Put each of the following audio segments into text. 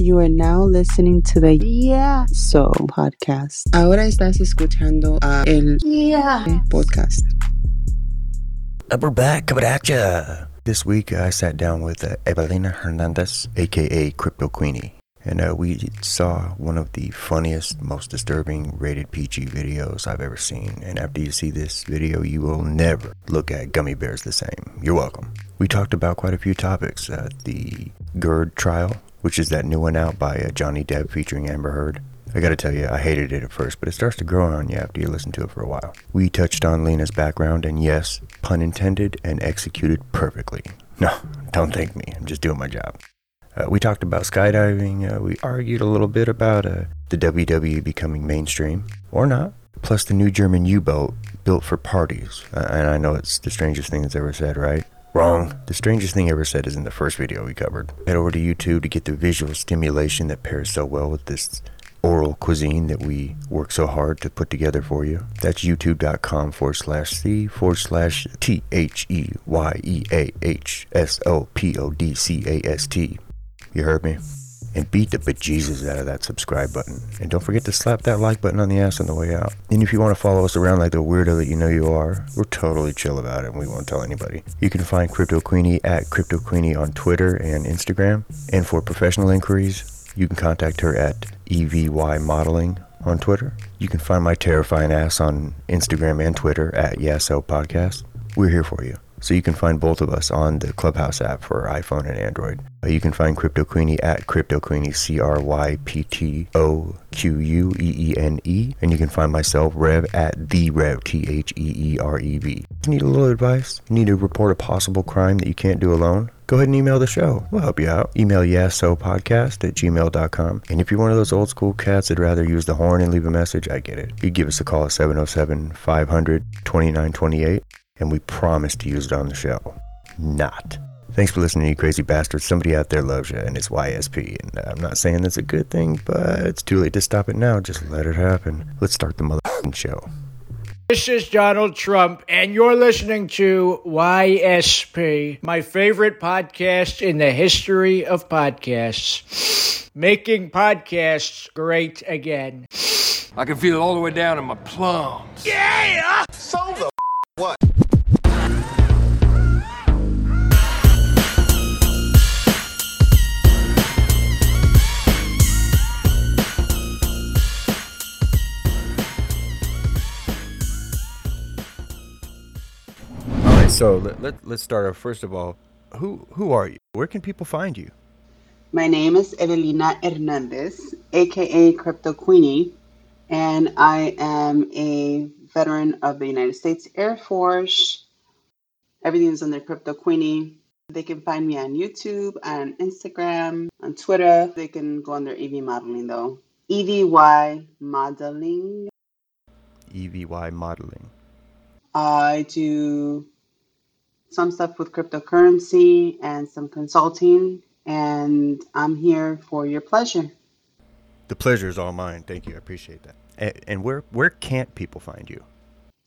You are now listening to the Yeah So podcast. Ahora estás escuchando a el Yeah podcast. And we're back coming at ya. This week I sat down with uh, Evelina Hernandez, aka Crypto Queenie, and uh, we saw one of the funniest, most disturbing rated PG videos I've ever seen. And after you see this video, you will never look at gummy bears the same. You're welcome. We talked about quite a few topics. Uh, the GERD trial, which is that new one out by uh, Johnny Depp featuring Amber Heard. I gotta tell you, I hated it at first, but it starts to grow on you after you listen to it for a while. We touched on Lena's background, and yes, pun intended, and executed perfectly. No, don't thank me, I'm just doing my job. Uh, we talked about skydiving, uh, we argued a little bit about uh, the WWE becoming mainstream, or not, plus the new German U boat built for parties. Uh, and I know it's the strangest thing that's ever said, right? Wrong. The strangest thing ever said is in the first video we covered. Head over to YouTube to get the visual stimulation that pairs so well with this oral cuisine that we work so hard to put together for you. That's youtube.com forward slash C forward slash T H E Y E A H S O P O D C A S T. You heard me? And beat the bejesus out of that subscribe button. And don't forget to slap that like button on the ass on the way out. And if you want to follow us around like the weirdo that you know you are, we're totally chill about it and we won't tell anybody. You can find Crypto Queenie at Crypto Queenie on Twitter and Instagram. And for professional inquiries, you can contact her at EVY Modeling on Twitter. You can find my terrifying ass on Instagram and Twitter at Yasso Podcast. We're here for you. So you can find both of us on the Clubhouse app for iPhone and Android. You can find Crypto Queenie at Crypto Queenie, C R Y P T O Q U E E N E. And you can find myself, Rev, at The Rev, T H E E R E V. Need a little advice? Need to report a possible crime that you can't do alone? Go ahead and email the show. We'll help you out. Email yesso.podcast at gmail.com. And if you're one of those old school cats that'd rather use the horn and leave a message, I get it. You give us a call at 707 500 2928, and we promise to use it on the show. Not. Thanks for listening, you crazy bastards. Somebody out there loves you, and it's YSP. And uh, I'm not saying that's a good thing, but it's too late to stop it now. Just let it happen. Let's start the motherfucking show. This is Donald Trump, and you're listening to YSP, my favorite podcast in the history of podcasts. Making podcasts great again. I can feel it all the way down in my plums. All right, so let, let, let's start off. First of all, who who are you? Where can people find you? My name is Evelina Hernandez, aka Crypto Queenie, and I am a veteran of the United States Air Force. Everything's under Crypto Queenie. They can find me on YouTube, on Instagram, on Twitter. They can go under EV Modeling though. EVY Modeling. EVY Modeling. I do some stuff with cryptocurrency and some consulting, and I'm here for your pleasure. The pleasure is all mine. Thank you. I appreciate that. And, and where where can't people find you?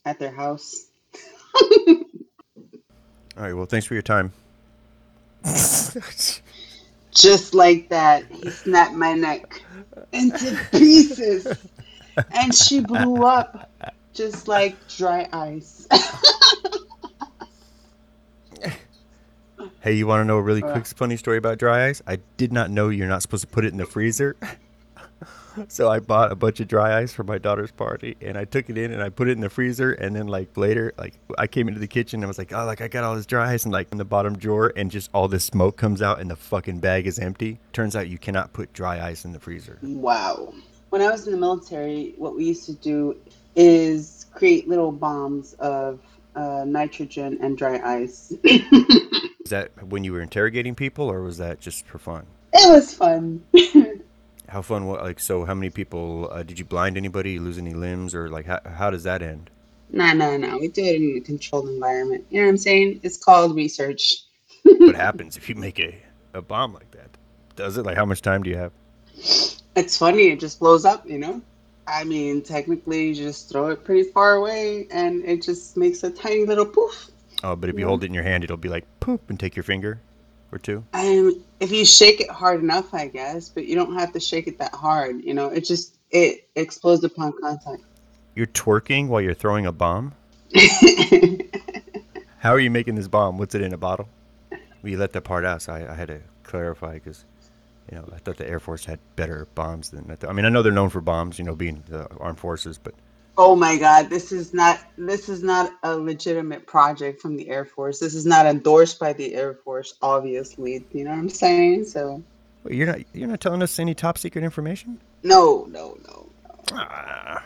At their house. All right. Well, thanks for your time. Just like that, he snapped my neck into pieces, and she blew up just like dry ice. Hey, you want to know a really quick funny story about dry ice? I did not know you're not supposed to put it in the freezer. so I bought a bunch of dry ice for my daughter's party, and I took it in and I put it in the freezer. And then like later, like I came into the kitchen and I was like, oh, like I got all this dry ice and like in the bottom drawer, and just all this smoke comes out, and the fucking bag is empty. Turns out you cannot put dry ice in the freezer. wow. When I was in the military, what we used to do is create little bombs of uh, nitrogen and dry ice. Is that when you were interrogating people, or was that just for fun? It was fun. How fun? What like so? How many people uh, did you blind anybody? Lose any limbs, or like how how does that end? No, no, no. We do it in a controlled environment. You know what I'm saying? It's called research. what happens if you make a, a bomb like that? Does it? Like, how much time do you have? It's funny. It just blows up, you know? I mean, technically, you just throw it pretty far away and it just makes a tiny little poof. Oh, but if you Yeah. hold it in your hand, it'll be like poop and take your finger. or two? Um, if you shake it hard enough, I guess, but you don't have to shake it that hard. You know, it just it explodes upon contact. You're twerking while you're throwing a bomb. How are you making this bomb? What's it in a bottle? We let that part out, so I, I had to clarify because, you know, I thought the Air Force had better bombs than I. I mean, I know they're known for bombs, you know, being the armed forces, but oh my God, this is not this is not a legitimate project from the Air Force. This is not endorsed by the Air Force, obviously. You know what I'm saying? So Wait, you're not you're not telling us any top secret information? no, no, no. Ah,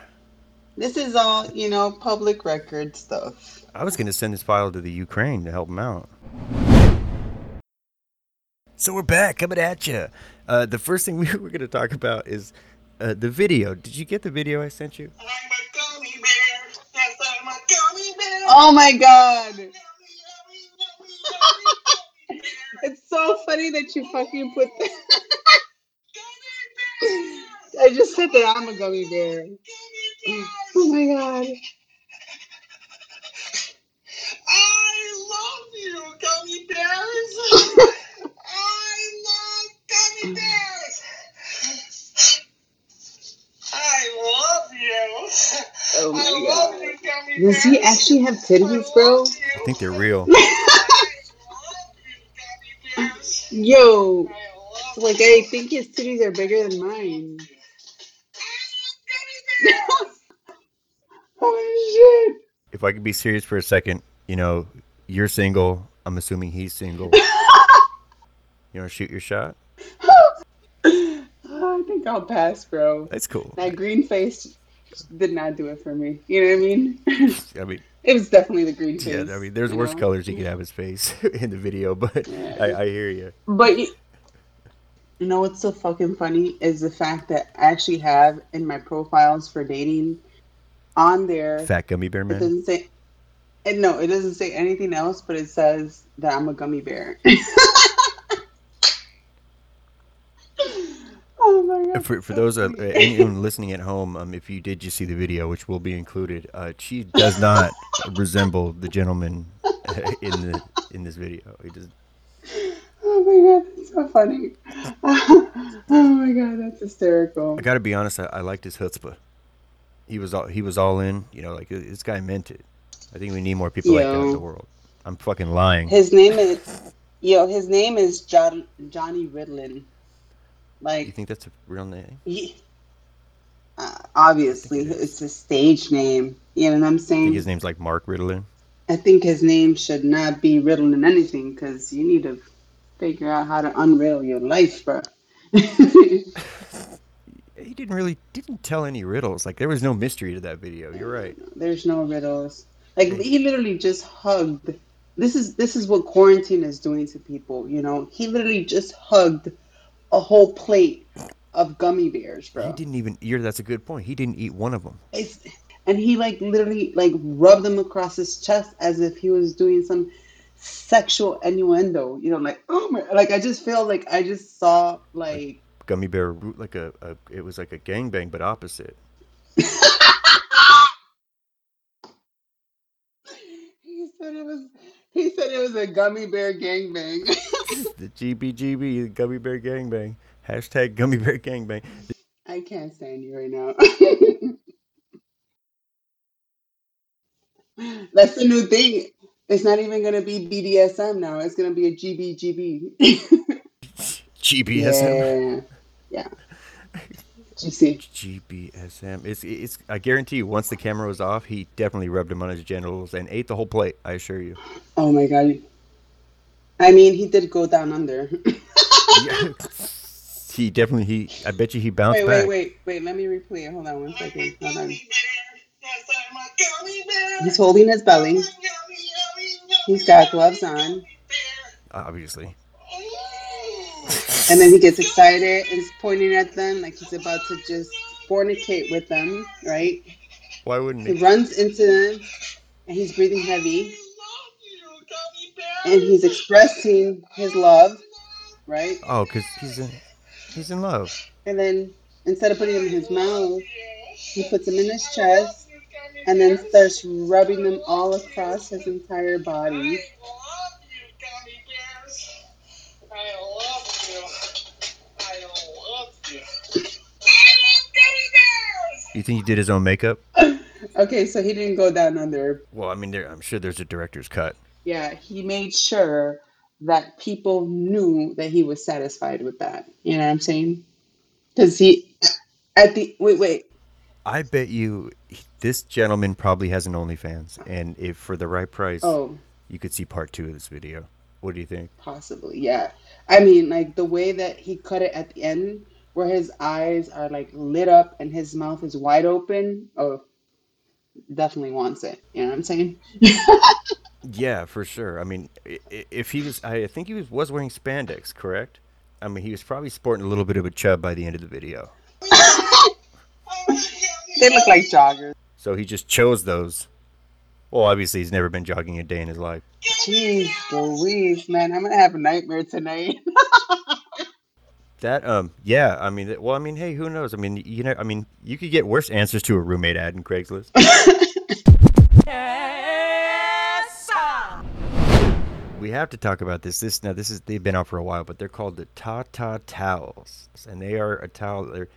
This is all you know, public record stuff. I was gonna send this file to the Ukraine to help them out. So we're back, coming at you. Uh, the first thing we were gonna talk about is uh, the video. Did you get the video I sent you? Oh my God. It's so funny that you fucking put that. I just said that I'm a gummy bear. Oh my god. I love you, gummy bears. Oh my god. love you, gummy bears. Does he actually have titties, bro? I think they're real. I love you, gummy bears. Yo, like I think his titties are bigger than mine. oh shit. If I could be serious for a second, you know, you're single. I'm assuming he's single. You want to shoot your shot? I think I'll pass, bro. That's cool. That green face did not do it for me. You know what I mean? I mean, it was definitely the green face. yeah, I mean, there's worse know? colors he could have his face in the video, but I, I hear you. But you, you know what's so fucking funny is the fact that I actually have in my profiles for dating on there. Fat gummy bear man. It doesn't say. And no, it doesn't say anything else, but it says that I'm a gummy bear. oh my god. For, for those uh, anyone listening at home, um, if you did just see the video, which will be included, uh, she does not resemble the gentleman in the in this video. He does, Oh my god, that's so funny. oh my god, that's hysterical. I got to be honest. I, I liked his chutzpah. He was all he was all in. You know, like this guy meant it. I think we need more people like that in the world. I'm fucking lying. His name is yo. His name is John Johnny Ridlin. You think that's a real name? he, uh, obviously, it is. a stage name. You know what I'm saying? his name's like Mark Ritalin. I think his name should not be Riddling anything because you need to figure out how to unriddle your life, bro. He didn't really didn't tell any riddles. Like there was no mystery to that video. You're right. There's no riddles. Like he literally just hugged. This is this is what quarantine is doing to people. You know, he literally just hugged a whole plate of gummy bears, bro. He didn't even. You're, that's a good point. He didn't eat one of them. It's, and he like literally like rubbed them across his chest as if he was doing some sexual innuendo. You know, like oh my, like I just feel like I just saw like Gummy bear root like a, a it was like a gangbang but opposite. he said it was he said it was a gummy bear gangbang. the GBGB the gummy bear gangbang. Hashtag gummy bear gangbang. I can't stand you right now. That's the new thing. It's not even gonna be BDSM now. It's gonna be a GBGB. GBSM. yeah, yeah. You see? GBSM. It's it's. I guarantee you, once the camera was off, he definitely rubbed him on his genitals and ate the whole plate. I assure you. Oh my god. I mean, he did go down under. Yeah. he definitely he. I bet you he bounced wait, back. wait, wait, wait. Let me replay it. Hold on one second. Hold on. Gummy bear. Yes, I'm a gummy bear. He's holding his belly. He's got gloves on. Obviously. And then he gets excited and is pointing at them like he's about to just fornicate with them, right? Why wouldn't He he? runs into them and he's breathing heavy I love you, gummy bear. and he's expressing his love, right? Oh, cause he's in. He's in love. And then instead of putting them in his mouth, he puts them in his chest and then starts rubbing them all across his entire body. You think he did his own makeup? Okay, so he didn't go down under. Well, I mean, there, I'm sure there's a director's cut. Yeah, he made sure that people knew that he was satisfied with that. You know what I'm saying? Because he, at the wait, wait. I bet you this gentleman probably has an OnlyFans, and if for the right price, Oh, you could see part two of this video. What do you think? possibly. Yeah. I mean, like the way that he cut it at the end, where his eyes are like lit up and his mouth is wide open. Oh, definitely wants it. You know what I'm saying? Yeah, for sure. I mean, i- i- if he was, I think he was was wearing spandex, correct? I mean, he was probably sporting a little bit of a chub by the end of the video. They look like joggers. So he just chose those. Well, obviously, he's never been jogging a day in his life. Jeez Louise, man, I'm gonna have a nightmare tonight. That, um, yeah. I mean, well, I mean, hey, who knows? I mean, you know, I mean, you could get worse answers to a roommate ad in Craigslist. we have to talk about this. This now, this is they've been out for a while, but they're called the Tata towels, and they are a towel. They're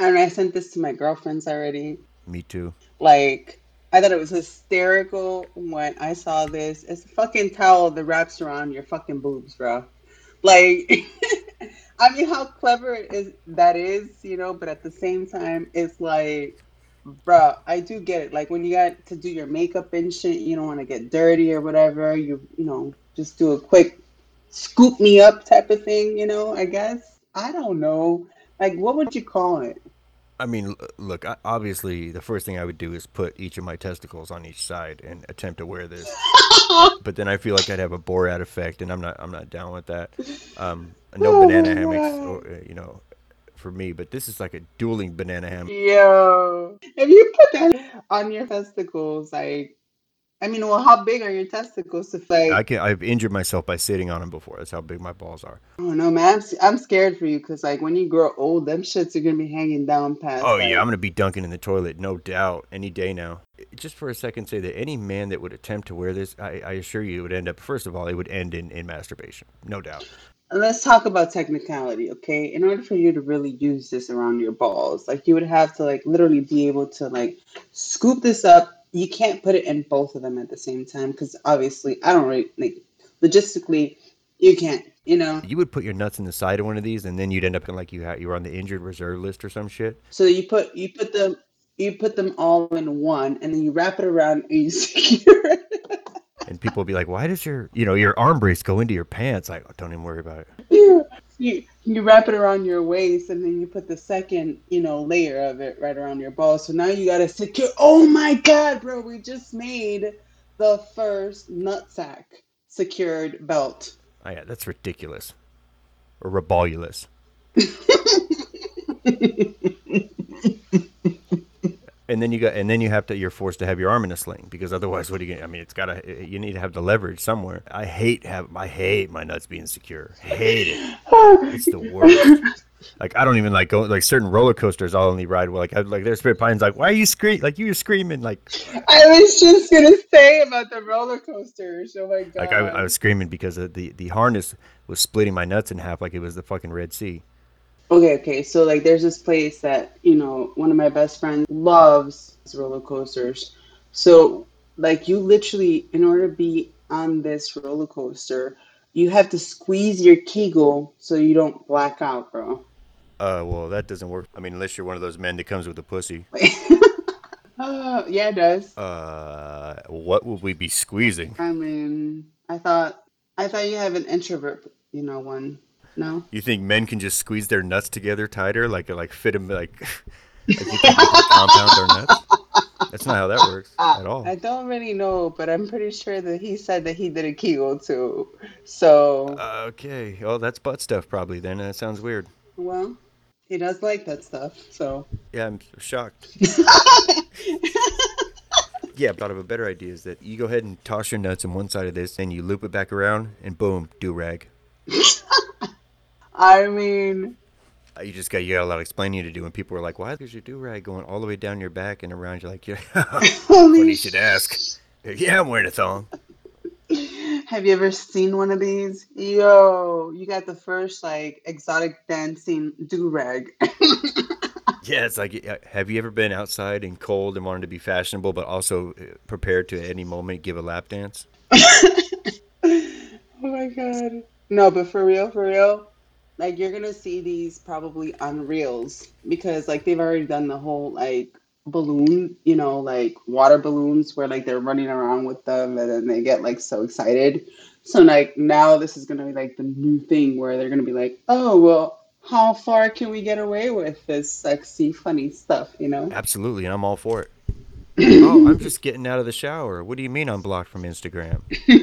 and I sent this to my girlfriends already. me too. Like, I thought it was hysterical when I saw this. It's a fucking towel that wraps around your fucking boobs, bro. Like, I mean, how clever is that is, you know, but at the same time, it's like, bro, I do get it. Like, when you got to do your makeup and shit, you don't want to get dirty or whatever. You, you know, just do a quick scoop me up type of thing, you know, I guess. I don't know. Like, what would you call it? I mean, look, I, obviously, the first thing I would do is put each of my testicles on each side and attempt to wear this. but then I feel like I'd have a Borat effect, and I'm not. I'm not down with that. Um, no Oh, banana hammocks, or, uh, you know, for me. But this is like a dueling banana hammock. Yo, if you put that on your testicles, like, I mean, well, how big are your testicles? To like, I can. I've injured myself by sitting on them before. That's how big my balls are. I don't man. I'm, I'm scared for you because, like, when you grow old, them shits are gonna be hanging down past. Oh like, yeah, I'm gonna be dunking in the toilet, no doubt, any day now. Just for a second, say that any man that would attempt to wear this, I, I assure you, it would end up. First of all, it would end in, in masturbation, no doubt. Let's talk about technicality, okay? In order for you to really use this around your balls, like, you would have to, like, literally be able to, like, scoop this up. You can't put it in both of them at the same time because obviously, I don't really like logistically, you can't. You know, You would put your nuts in the side of one of these, and then you'd end up in like you ha- you were on the injured reserve list or some shit. So you put you put them you put them all in one, and then you wrap it around and you secure it. And people would be like, "Why does your you know your arm brace go into your pants?" Like, don't even worry about it. you you wrap it around your waist, and then you put the second you know layer of it right around your balls. So now you gotta secure. Oh my god, bro! We just made the first nutsack secured belt. Oh, yeah, that's ridiculous, or rebellulous. And then you got, and then you have to, you're forced to have your arm in a sling because otherwise, what are you gonna? I mean, it's gotta, you need to have the leverage somewhere. I hate have, I hate my nuts being secure. Hate it. It's the worst. Like I don't even like go like certain roller coasters. I'll only ride like I, like there's Spirit Pines. Like why are you scream? Like you were screaming. Like I was just gonna say about the roller coasters. Oh my god! like I, I was screaming because of the the harness was splitting my nuts in half like it was the fucking Red Sea. Okay, okay. So like there's this place that, you know, one of my best friends loves roller coasters. So like you literally in order to be on this roller coaster, you have to squeeze your kegel so you don't black out, bro. Uh, well that doesn't work. I mean, unless you're one of those men that comes with a pussy. uh, yeah, it does. Uh, what would we be squeezing? I mean, I thought I thought you have an introvert, you know, one. No? You think men can just squeeze their nuts together tighter, like like fit them like? like you can compound our nuts? That's not how that works uh, at all. I don't really know, but I'm pretty sure that he said that he did a kegel too. So Okay, well that's butt stuff probably. Then that sounds weird. Well, he does like that stuff, so. Yeah, I'm shocked. Yeah, thought of a better idea is that you go ahead and toss your nuts on one side of this, and you loop it back around, and boom, do rag. I mean, Uh, You just got you got a lot of explaining to do, and people are like, "Why is your do rag going all the way down your back and around?" You're like, "Yeah, holy funny you should ask." Yeah, I'm wearing a thong. Have you ever seen one of these? Yo, you got the first like exotic dancing do rag. Yeah, it's like, uh, have you ever been outside and cold and wanted to be fashionable, but also uh, prepared to at any moment give a lap dance? Oh my god. No, but for real, for real, like you're gonna see these probably on reels because like they've already done the whole like balloon, you know, like water balloons where like they're running around with them and then they get like so excited. So like now this is gonna be like the new thing where they're gonna be like, oh well, how far can we get away with this sexy, funny stuff, you know? Absolutely, and I'm all for it. oh, I'm just getting out of the shower. What do you mean I'm blocked from Instagram?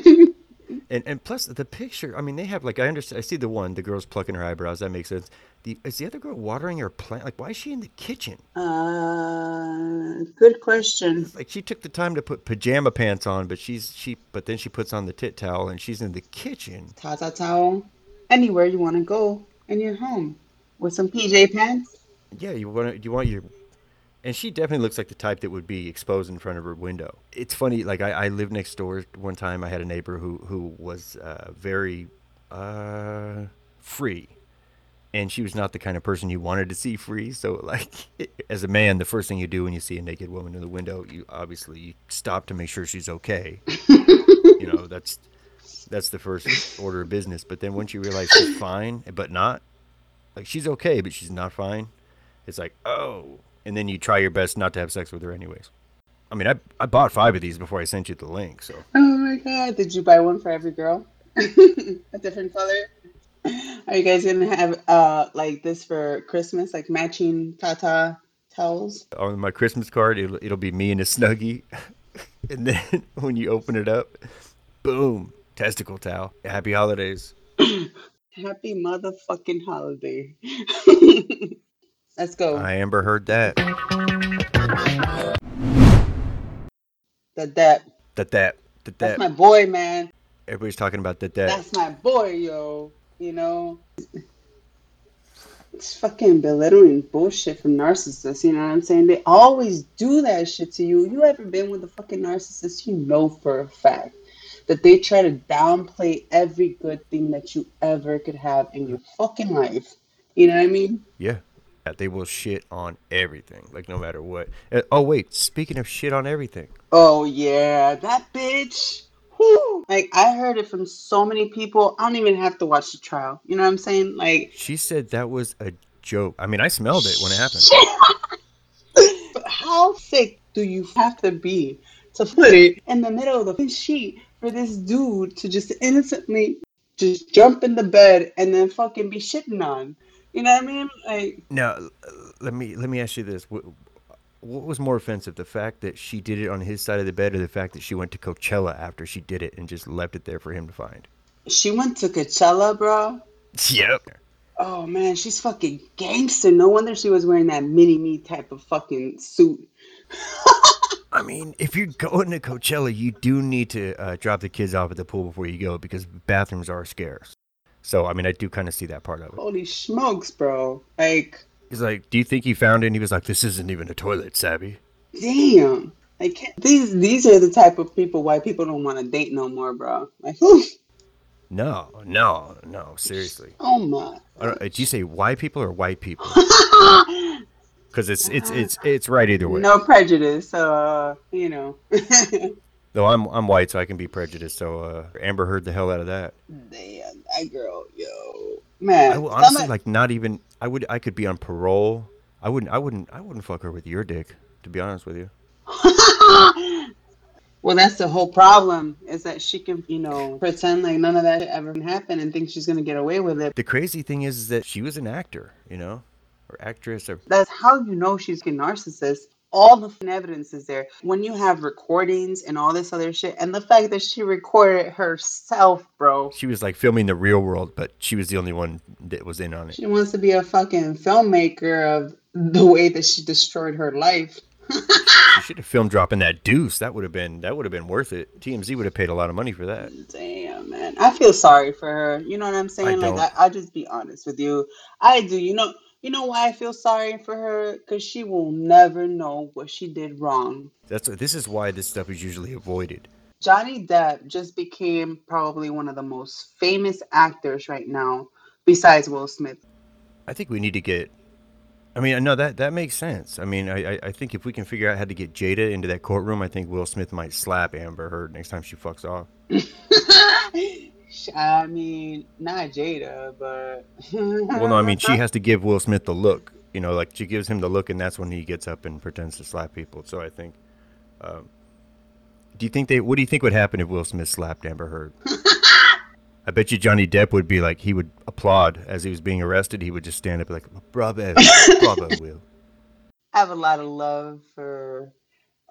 And and plus the picture, I mean, they have like I understand. I see the one, the girl's plucking her eyebrows. That makes sense. The is the other girl watering her plant? Like, why is she in the kitchen? Uh, good question. Like, she took the time to put pajama pants on, but she's she, but then she puts on the tit towel and she's in the kitchen. Tata towel, anywhere you want to go in your home with some PJ pants. Yeah, you want you want your, and she definitely looks like the type that would be exposed in front of her window. It's funny. Like I, I lived next door one time. I had a neighbor who who was uh, very uh, free and she was not the kind of person you wanted to see free. So, like, as a man, the first thing you do when you see a naked woman in the window, you obviously you stop to make sure she's okay. you know, that's that's the first order of business. But then once you realize she's fine, but not like she's okay, but she's not fine, it's like oh, and then you try your best not to have sex with her anyways. I mean, I I bought five of these before I sent you the link, so Oh my god, did you buy one for every girl? a different color? Are you guys gonna have uh like this for Christmas, like matching Tata towels? on my Christmas card, it'll, it'll be me in a snuggie, and then when you open it up, boom, testicle towel. Happy holidays. Happy motherfucking holiday. Let's go. I Amber heard that. The that. That that that That's my boy, man. Everybody's talking about that that. That's my boy, yo. You know? It's fucking belittling bullshit from narcissists, you know what I'm saying? They always do that shit to you. You ever been with a fucking narcissist, you know for a fact that they try to downplay every good thing that you ever could have in your fucking life. You know what I mean? Yeah. They will shit on everything, like no matter what. Oh wait, speaking of shit on everything, Oh yeah, that bitch. Whew. Like I heard it from so many people. I don't even have to watch the trial. You know what I'm saying? Like she said that was a joke. I mean, I smelled it when it happened. How sick do you have to be to put it in the middle of the sheet for this dude to just innocently just jump in the bed and then fucking be shitting on? You know what I mean? Like, Now, let me let me ask you this: what, what was more offensive, the fact that she did it on his side of the bed, or the fact that she went to Coachella after she did it and just left it there for him to find? she went to Coachella, bro. Yep. Oh man, she's fucking gangster. No wonder she was wearing that mini me type of fucking suit. I mean, if you're going to Coachella, you do need to uh, drop the kids off at the pool before you go because bathrooms are scarce. So, I mean, I do kind of see that part of it. Holy smokes, bro. Like, He's like, "Do you think he found it?" And he was like, "This isn't even a toilet, Savvy." damn. Like these these are the type of people why people don't want to date no more, bro. Like. No, no, no, seriously. oh my. Did you say white people or white people? Because it's it's it's it's right either way. No prejudice, so uh, you know. Though I'm I'm white, so I can be prejudiced. So uh, Amber heard the hell out of that. Damn, that girl, yo, man. I honestly like not even. I would I could be on parole. I wouldn't I wouldn't I wouldn't fuck her with your dick. To be honest with you. well, that's the whole problem is that she can, you know, pretend like none of that ever happened and think she's gonna get away with it. The crazy thing is, is that she was an actor, you know, or actress, or That's how you know she's a narcissist. All the evidence is there. When you have recordings and all this other shit, and the fact that she recorded herself, bro. she was like filming the real world, but she was the only one that was in on it. She wants to be a fucking filmmaker of the way that she destroyed her life. She should have filmed dropping that deuce. That would have been that would have been worth it. TMZ would have paid a lot of money for that. Damn, man. I feel sorry for her. You know what I'm saying? like, don't. I, I'll just be honest with you. I do. You know, you know why I feel sorry for her? Because she will never know what she did wrong. That's this is why this stuff is usually avoided. Johnny Depp just became probably one of the most famous actors right now, besides Will Smith. I think we need to get I mean, no, that that makes sense. I mean, I, I- I think if we can figure out how to get Jada into that courtroom, I think Will Smith might slap Amber Heard next time she fucks off. I mean, not Jada, but. Well, no, I mean, she has to give Will Smith the look. You know, like she gives him the look, and that's when he gets up and pretends to slap people. So I think. Um, do you think they? What do you think would happen if Will Smith slapped Amber Heard? I bet you Johnny Depp would be like he would applaud as he was being arrested. He would just stand up like, "Bravo, bravo, Will." I have a lot of love for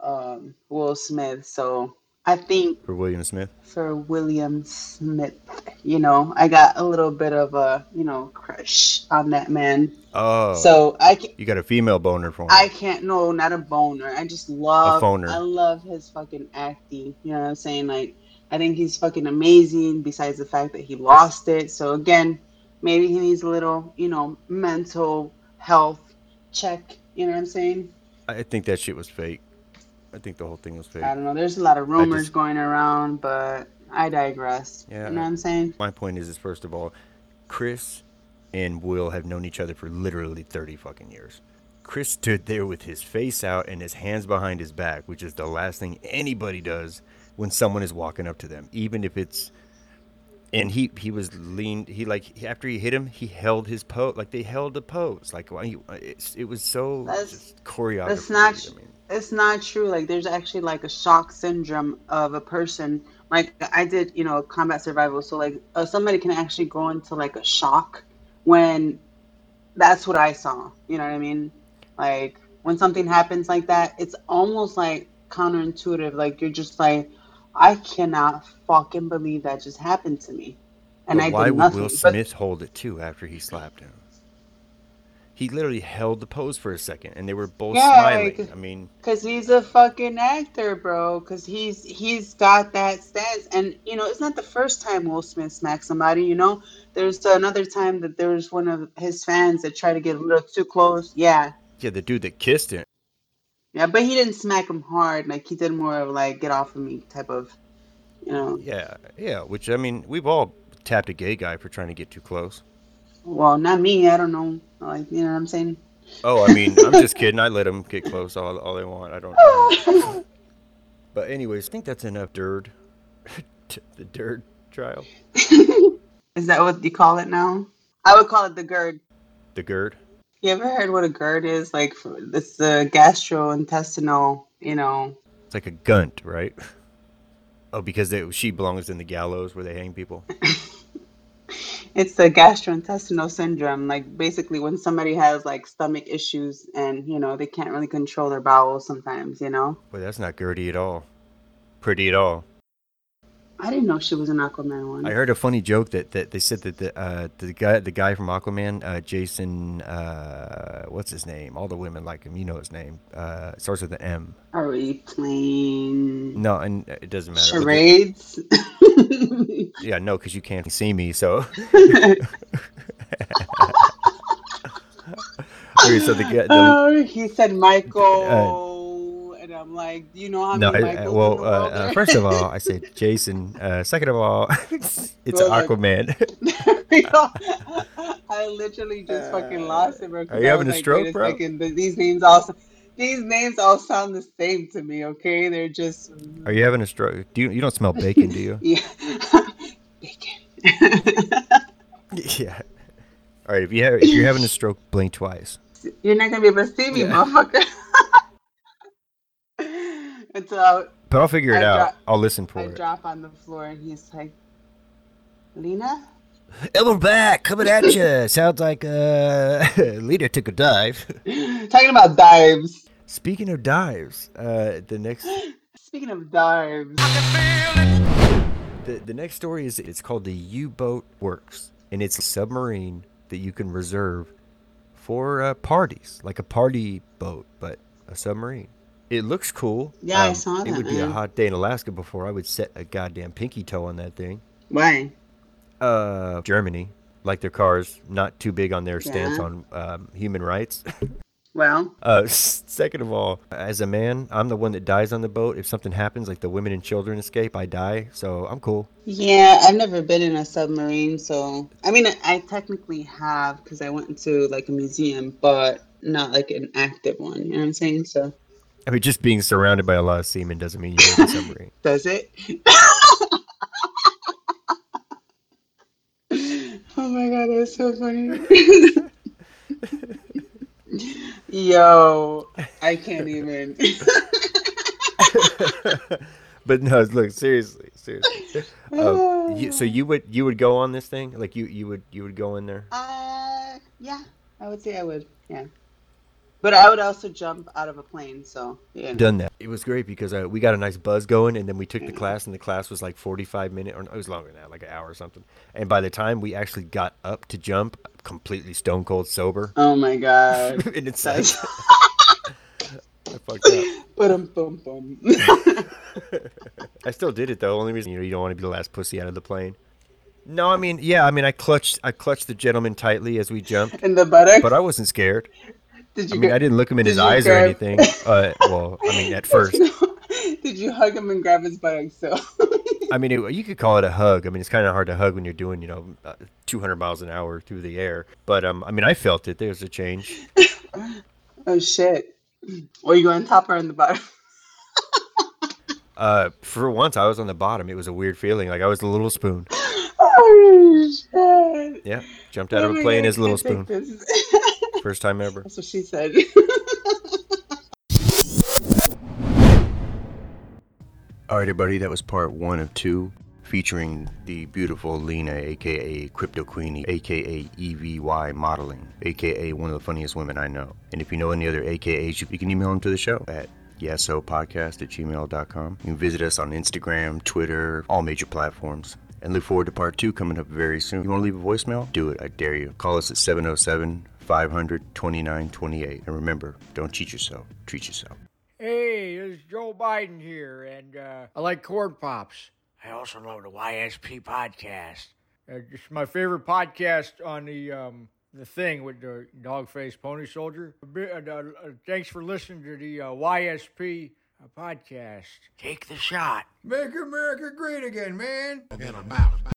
um, Will Smith, so I think For William Smith. for William Smith, you know, I got a little bit of a you know crush on that man. Oh, So I can, you got a female boner for him. I can't no, not a boner. I just love phoner. I love his fucking acting. You know what I'm saying? Like I think he's fucking amazing. Besides the fact that he lost it, so again, maybe he needs a little you know mental health check. You know what I'm saying? I think that shit was fake. I think the whole thing was fake. I don't know. There's a lot of rumors just- going around, but I digress. Yeah, You know what I'm saying? My point is, is first of all, Chris and Will have known each other for literally 30 fucking years. Chris stood there with his face out and his hands behind his back, which is the last thing anybody does when someone is walking up to them, even if it's. And he he was leaned. He like after he hit him, he held his pose. Like they held the pose. Like it's, it was so That's- choreographed. That's not. I mean, It's not true. Like there's actually like a shock syndrome of a person. Like I did, you know, combat survival. So like uh, somebody can actually go into like a shock when that's what I saw. You know what I mean? Like when something happens like that, it's almost like counterintuitive. Like you're just like, I cannot fucking believe that just happened to me, and but I why did would nothing. Will But- Smith hold it too after he slapped him? He literally held the pose for a second, and they were both Yeah, smiling. like- I mean, Cause he's a fucking actor, bro. Cause he's he's got that stance, and you know it's not the first time Will Smith smacked somebody. You know, there's another time that there was one of his fans that tried to get a little too close. Yeah, yeah, the dude that kissed him. yeah, but he didn't smack him hard. Like he did more of like get off of me type of, you know. Yeah, yeah. Which I mean, we've all tapped a gay guy for trying to get too close. Well, not me. I don't know. Like you know what I'm saying. Oh, I mean, I'm just kidding. I let them get close all, all they want. I don't. know. But anyways, I think that's enough dirt. the dirt trial. Is that what you call it now? I would call it the GERD. The GERD. You ever heard what a GERD is? Like it's the gastrointestinal. You know, It's like a gunt, right? Oh, because they, she belongs in the gallows where they hang people. It's the gastrointestinal syndrome. Like basically when somebody has like stomach issues and you know they can't really control their bowels sometimes, you know. Boy, that's not girdy at all. Pretty at all. I didn't know she was an Aquaman one. I heard a funny joke that, that they said that the uh, the guy the guy from Aquaman, uh, Jason, uh, what's his name? All the women like him. You know his name. Uh, starts with an M. Are we playing No, and it doesn't matter. charades? yeah, no, because you can't see me. So okay, so the. The, oh, he said Michael, and I'm like, do you know how no, many I, well, uh, uh, first of all, I said Jason. Uh, second of all, it's Well, Aquaman. I literally just fucking lost it, bro. Are you having a like, stroke, bro? second, These names all, these names all sound the same to me. Okay, they're just Are you having a stroke? Do you you don't smell bacon, do you? yeah, bacon. yeah. All right. If you have if you're having a stroke, blink twice. You're not gonna be able to see me, Yeah. motherfucker. Until I, But I'll figure it I out. dro- I'll listen for I it. drop on the floor, and he's like, "Lena." And we're back, coming at you. Sounds like uh, Lita took a dive. Talking about dives. Speaking of dives, uh, the next Speaking of dives, the, the next story is it's called the U-Boat Worx, and it's a submarine that you can reserve for uh, parties, like a party boat, but a submarine. It looks cool. Um, Yeah, I saw It that, would be a hot day in Alaska before I would set a goddamn pinky toe on that thing. why? Uh, Germany, like their cars, not too big on their stance Yeah. on um, human rights. Well, Uh, second of all, as a man, I'm the one that dies on the boat. If something happens, like the women and children escape, I die. So I'm cool. yeah, I've never been in a submarine, so I mean, I technically have because I went to like a museum, but not like an active one. You know what I'm saying? So I mean, just being surrounded by a lot of semen doesn't mean you're in a submarine. does it? oh my god, that's so funny. Yo, I can't even. but no, look seriously, seriously. Uh, you, so you would you would go on this thing? Like you you would you would go in there? Uh, yeah, I would say I would. Yeah, but I would also jump out of a plane. So yeah. Done that. It was great because uh, we got a nice buzz going, and then we took the class, and the class was like forty five minutes, or it was longer than that, like an hour or something. And by the time we actually got up to jump, completely stone cold sober, Oh my god. and it's That's- I fucked up. Boom, boom, boom. I still did it though. Only reason you know you don't want to be the last pussy out of the plane. No, I mean, yeah, I mean, I clutched, I clutched the gentleman tightly as we jumped, In the buttock. but I wasn't scared. Did I mean, I didn't look him in his you eyes or anything. Uh, well, I mean, at first, did you hug him and grab his buttock? So. I mean, it, you could call it a hug. I mean, it's kind of hard to hug when you're doing, you know, uh, 200 miles an hour through the air. But um, I mean, I felt it. There's a change. oh shit. Were you going top or in the bottom? Uh, for once, I was on the bottom. It was a weird feeling. Like I was a little spoon. Oh shit. Yeah, jumped out Oh of a plane as a little spoon. Take this. First time ever. That's what she said. All right, everybody, that was part one of two featuring the beautiful Lena, aka Crypto Queenie, aka EVY Modeling, aka one of the funniest women I know. And if you know any other AKAs, you can email them to the show at yesopodcast at gmail.com. You can visit us on Instagram, Twitter, all major platforms. And look forward to part two coming up very soon. You want to leave a voicemail? Do it. I dare you. Call us at 707 500 2928. And remember, don't cheat yourself, treat yourself. Hey, it's Joe Biden here, and uh, I like corn pops. I also love the YSP podcast. Uh, it's my favorite podcast on the um, the thing with the dog faced pony soldier. A bit- uh, uh, thanks for listening to the uh, YSP podcast. Take the shot. Make America great again, man. Forget about it.